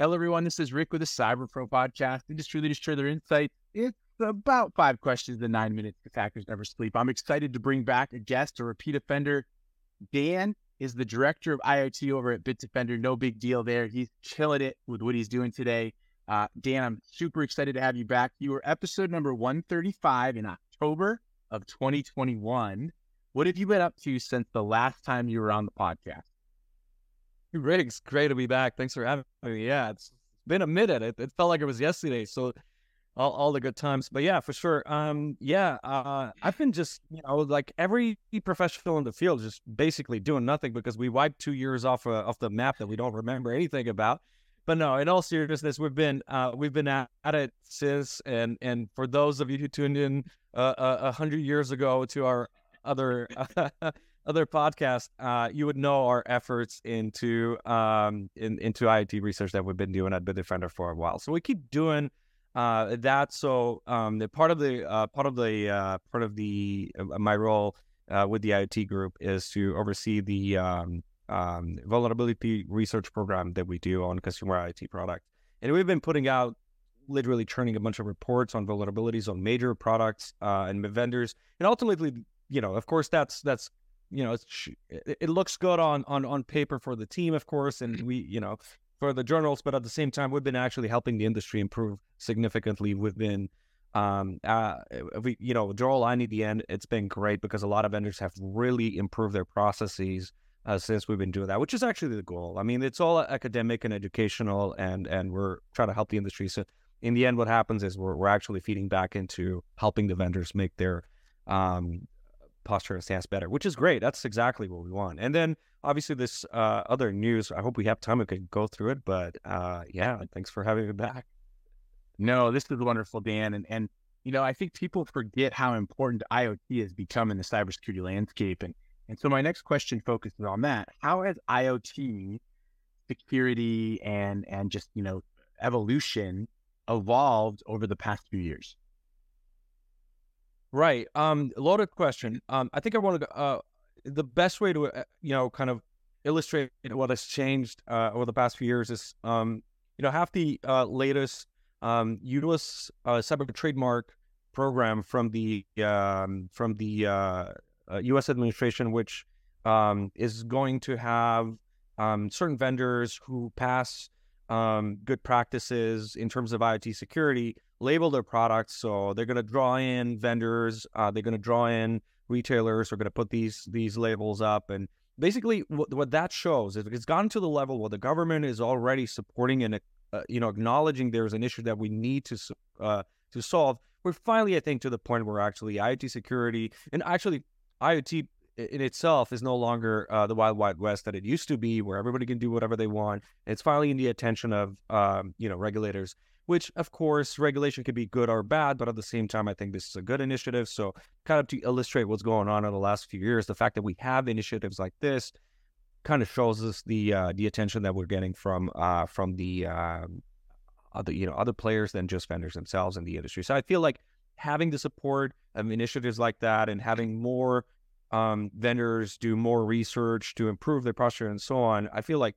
Hello, everyone. This is Rick with the Cyber Pro podcast. Industry leaders share their. It's about five questions in nine minutes because hackers never sleep. I'm excited to bring back a guest, a repeat offender. Dan is the director of IoT over at Bitdefender. No big deal there. He's killing it with what he's doing today. Uh, Dan, I'm super excited to have you back. You were episode number 135 in October of 2021. What have you been up to since the last time you were on the podcast? It's great to be back. Thanks for having me. Yeah, it's been a minute. It, it felt like it was yesterday. So all, all the good times. But yeah, for sure. Um, yeah, uh, I've been just you know like every professional in the field, just basically doing nothing because we wiped two years off uh, off the map that we don't remember anything about. But no, in all seriousness, we've been uh, we've been at, at, it since. And and for those of you who tuned in uh, a hundred years ago to our other other podcasts, uh, you would know our efforts into um, in, into IoT research that we've been doing at Bitdefender for a while. So we keep doing uh, that. So um, the part of the uh, part of the uh, part of the uh, my role uh, with the IoT group is to oversee the um, um, vulnerability research program that we do on consumer IoT products, and we've been putting out literally churning a bunch of reports on vulnerabilities on major products and vendors, and ultimately, you know, of course, that's that's you know, it, looks good on, on on paper for the team, of course, and we, you know, for the journals, but at the same time, we've been actually helping the industry improve significantly. We've been, um, uh, we, you know, draw Joel, I need the end. It's been great because a lot of vendors have really improved their processes uh, since we've been doing that, which is actually the goal. I mean, it's all academic and educational, and and we're trying to help the industry. So in the end, what happens is we're we're actually feeding back into helping the vendors make their um, posture and stance better, which is great. That's exactly what we want. And then obviously this uh, other news. I hope we have time we can go through it. But uh, yeah, thanks for having me back. No, this is wonderful, Dan. And and you know, I think people forget how important IoT has become in the cybersecurity landscape. And and so my next question focuses on that. How has IoT security and and just you know evolution evolved over the past few years? Right. Um, loaded question. Um, I think I want to, uh, the best way to, uh, you know, kind of illustrate what has changed uh, over the past few years is, um, you know, half the uh, latest um, U.S. Uh, Cyber Trust Mark program from the um, from the uh, U.S. Uh, administration, which um, is going to have um, certain vendors who pass um, good practices in terms of IoT security label their products. So they're going to draw in vendors. Uh, they're going to draw in retailers. Who are going to put these these labels up, and basically what, what that shows is it's gotten to the level where the government is already supporting and uh, you know acknowledging there's an issue that we need to uh, to solve. We're finally, I think, to the point where actually IoT security and actually IoT in itself is no longer uh, the wild wild west that it used to be, where everybody can do whatever they want. It's finally in the attention of um, you know regulators which of course regulation could be good or bad, but at the same time, I think this is a good initiative. So kind of to illustrate what's going on in the last few years, the fact that we have initiatives like this kind of shows us the uh, the attention that we're getting from uh, from the uh, other you know other players than just vendors themselves in the industry. So I feel like having the support of initiatives like that and having more um, vendors do more research to improve their posture and so on, I feel like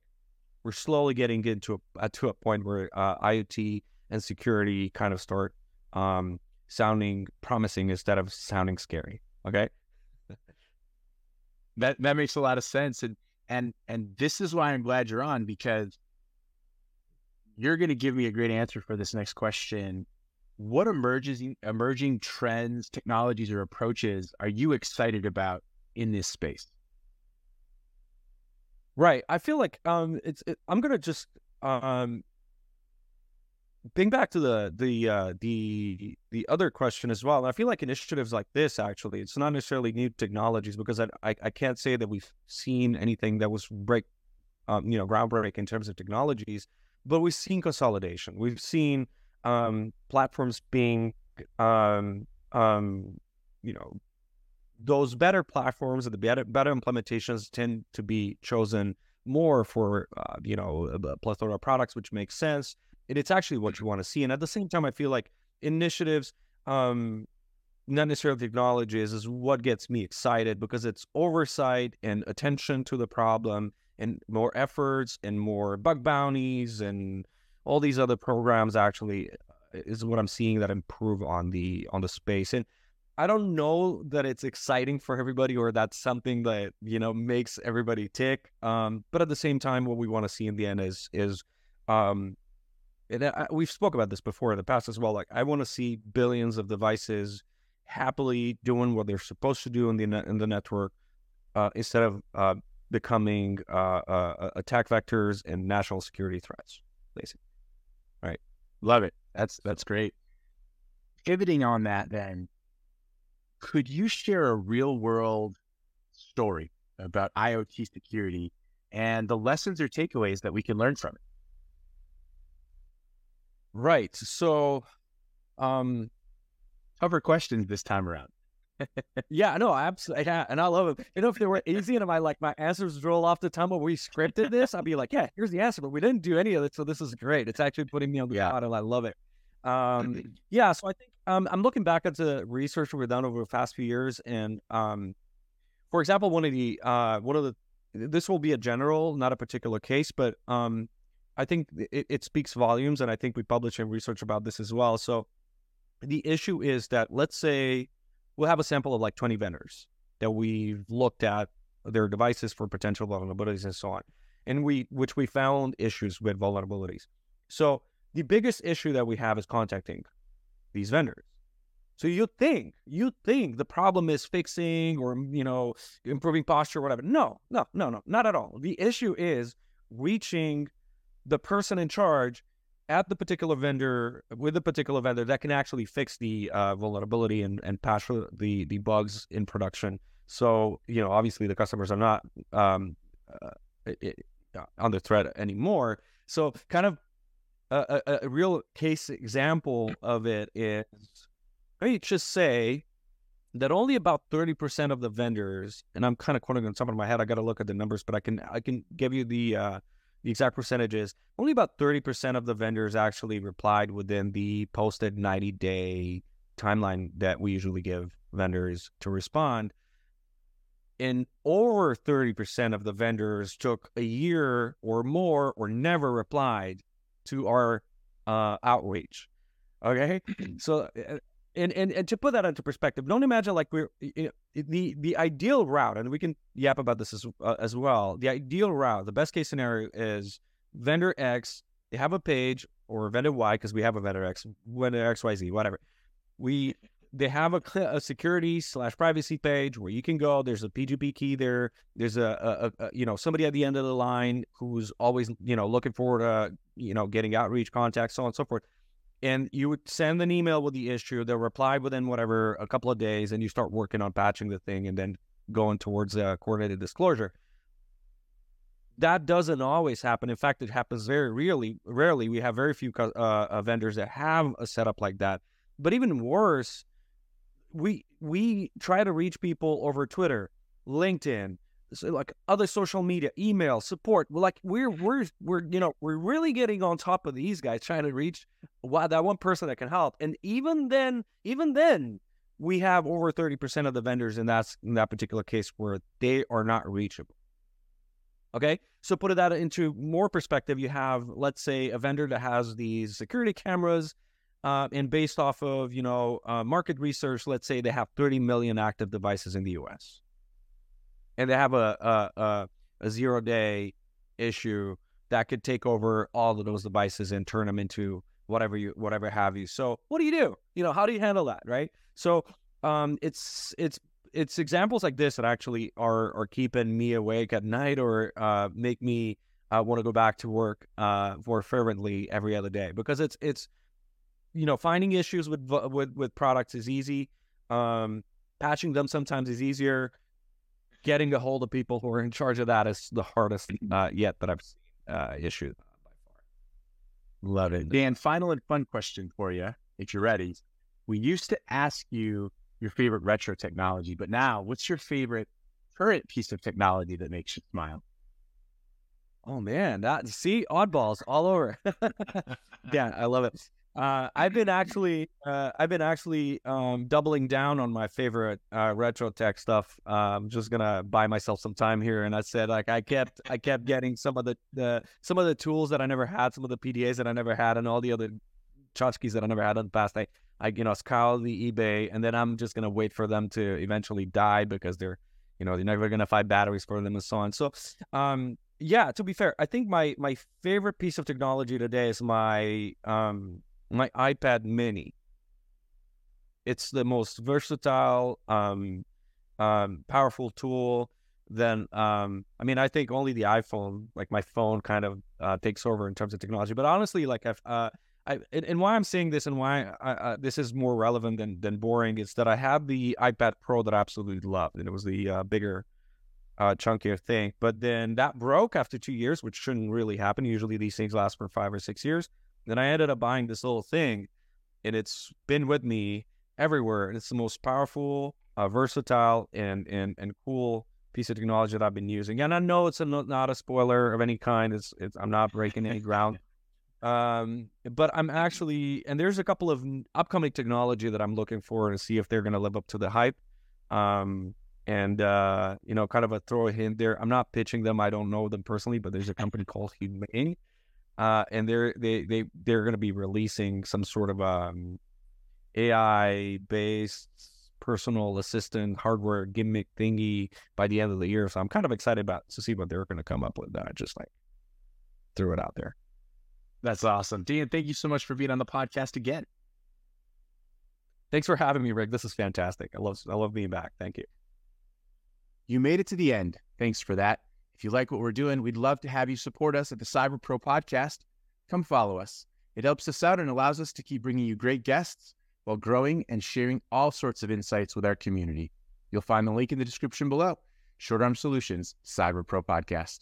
we're slowly getting into a, to a point where uh, IoT and security kind of start um, sounding promising instead of sounding scary. Okay. that that makes a lot of sense. And and and this is why I'm glad you're on because you're going to give me a great answer for this next question. What emerging emerging trends, technologies, or approaches are you excited about in this space? Right. I feel like um, it's. It, I'm gonna just um, being back to the the uh, the the other question as well, I feel like initiatives like this actually, it's not necessarily new technologies because I I, I can't say that we've seen anything that was break, um, you know, groundbreaking in terms of technologies, but we've seen consolidation. We've seen um, platforms being, um, um, you know, those better platforms and the better better implementations tend to be chosen more for uh, you know a plethora of products, which makes sense and it's actually what you want to see. And at the same time, I feel like initiatives, um, not necessarily technologies, is what gets me excited because it's oversight and attention to the problem and more efforts and more bug bounties and all these other programs actually uh, is what I'm seeing that improve on the on the space. And I don't know that it's exciting for everybody or that's something that you know makes everybody tick. Um, but at the same time, what we want to see in the end is is um, and I, we've spoke about this before in the past as well. Like I want to see billions of devices happily doing what they're supposed to do in the in the network uh, instead of uh, becoming uh, uh attack vectors and national security threats. Basically, right? Love it. That's that's great. Pivoting on that, then could you share a real world story about IoT security and the lessons or takeaways that we can learn from it? Right. So, um, tougher questions this time around. yeah, no, absolutely. Yeah, and I love it. You know, if they were easy and my like my answers roll off the tongue when we scripted this, I'd be like, yeah, here's the answer, but we didn't do any of it, so this is great. It's actually putting me on the yeah. spot, and I love it. Um, yeah, so I think um, I'm looking back at the research we've done over the past few years, and um, for example, one of the uh, one of the this will be a general, not a particular case, but um, I think it, it speaks volumes, and I think we publish in research about this as well. So the issue is that let's say we'll have a sample of like 20 vendors that we've looked at their devices for potential vulnerabilities and so on, and we which we found issues with vulnerabilities. So the biggest issue that we have is contacting these vendors. So you think, you think the problem is fixing or, you know, improving posture or whatever. No, no, no, no, not at all. The issue is reaching the person in charge at the particular vendor with a particular vendor that can actually fix the uh, vulnerability and, and patch the, the bugs in production. So, you know, obviously the customers are not um, uh, it, under threat anymore. So kind of a, a, a real case example of it is, let me just say that only about 30% of the vendors, and I'm kind of quoting on top of my head, I got to look at the numbers, but I can, I can give you the, uh, the exact percentages. Only about 30% of the vendors actually replied within the posted 90 day timeline that we usually give vendors to respond. And over 30% of the vendors took a year or more or never replied to our uh, outreach. Okay, so uh, and, and and to put that into perspective, don't imagine like we're the the ideal route, and we can yap about this as uh, as well. The ideal route, the best case scenario is vendor X. They have a page or vendor Y because we have a vendor X, vendor X Y Z, whatever. We they have a, a security slash privacy page where you can go. There's a PGP key there. There's a, a, a, you know somebody at the end of the line who's always you know looking forward to you know getting outreach contacts, so on and so forth. And you would send an email with the issue. They'll reply within whatever a couple of days, and you start working on patching the thing, and then going towards a coordinated disclosure. That doesn't always happen. In fact, it happens very rarely. Rarely, we have very few uh, uh, vendors that have a setup like that. But even worse, we we try to reach people over Twitter, LinkedIn, so like other social media, email, support. We're like we're we're we're you know we're really getting on top of these guys, trying to reach that one person that can help. And even then, even then, we have over thirty percent of the vendors in that in that particular case where they are not reachable. Okay, so put that into more perspective. You have, let's say, a vendor that has these security cameras uh, and based off of you know uh, market research, let's say they have 30 million active devices in the U.S. and they have a a, a, a zero day issue that could take over all of those devices and turn them into whatever you whatever have you. So what do you do? You know, how do you handle that, right? So um, it's it's it's examples like this that actually are are keeping me awake at night or uh, make me uh, want to go back to work uh, more fervently every other day because it's it's you know, finding issues with with with products is easy. Um, patching them sometimes is easier. Getting a hold of people who are in charge of that is the hardest uh, yet that I've seen uh, issue by far. Love it, Dan. Final and fun question for you, if you're ready. We used to ask you your favorite retro technology, but now, what's your favorite current piece of technology that makes you smile? Oh man, that see oddballs all over. yeah, I love it. Uh, I've been actually, uh, I've been actually um, doubling down on my favorite uh, retro tech stuff. Uh, I'm just gonna buy myself some time here, and I said like I kept, I kept getting some of the, the some of the tools that I never had, some of the PDAs that I never had, and all the other tchotchkes that I never had in the past. I, I you know, scour the eBay, and then I'm just gonna wait for them to eventually die because they're, you know, they're never gonna find batteries for them and so on. So, um, yeah, to be fair, I think my my favorite piece of technology today is my um my iPad mini. It's the most versatile, um, um, powerful tool. Then, um, I mean, I think only the iPhone, like my phone, kind of uh, takes over in terms of technology. But honestly, like I've, uh, I, and, why I'm saying this and why I, uh, this is more relevant than than boring is that I have the iPad Pro that I absolutely loved, and it was the uh, bigger, uh, chunkier thing. But then that broke after two years, which shouldn't really happen. Usually these things last for five or six years. Then I ended up buying this little thing, and it's been with me everywhere. And it's the most powerful, uh, versatile, and and and cool piece of technology that I've been using. And I know it's a, not a spoiler of any kind. It's, it's I'm not breaking any ground. Um, but I'm actually, and there's a couple of upcoming technology that I'm looking for to see if they're going to live up to the hype. Um, and uh, you know, kind of a throw a hint there. I'm not pitching them. I don't know them personally, but there's a company called Humane uh, and they're they they they're going to be releasing some sort of um, AI based personal assistant hardware gimmick thingy by the end of the year. So I'm kind of excited about to see what they're going to come up with. That just like threw it out there. That's awesome, Dan. Thank you so much for being on the podcast again. Thanks for having me, Rick. This is fantastic. I love I love being back. Thank you. You made it to the end. Thanks for that. If you like what we're doing, we'd love to have you support us at the Cyber Pro Podcast. Come follow us. It helps us out and allows us to keep bringing you great guests while growing and sharing all sorts of insights with our community. You'll find the link in the description below. Short Arm Solutions, Cyber Pro Podcast.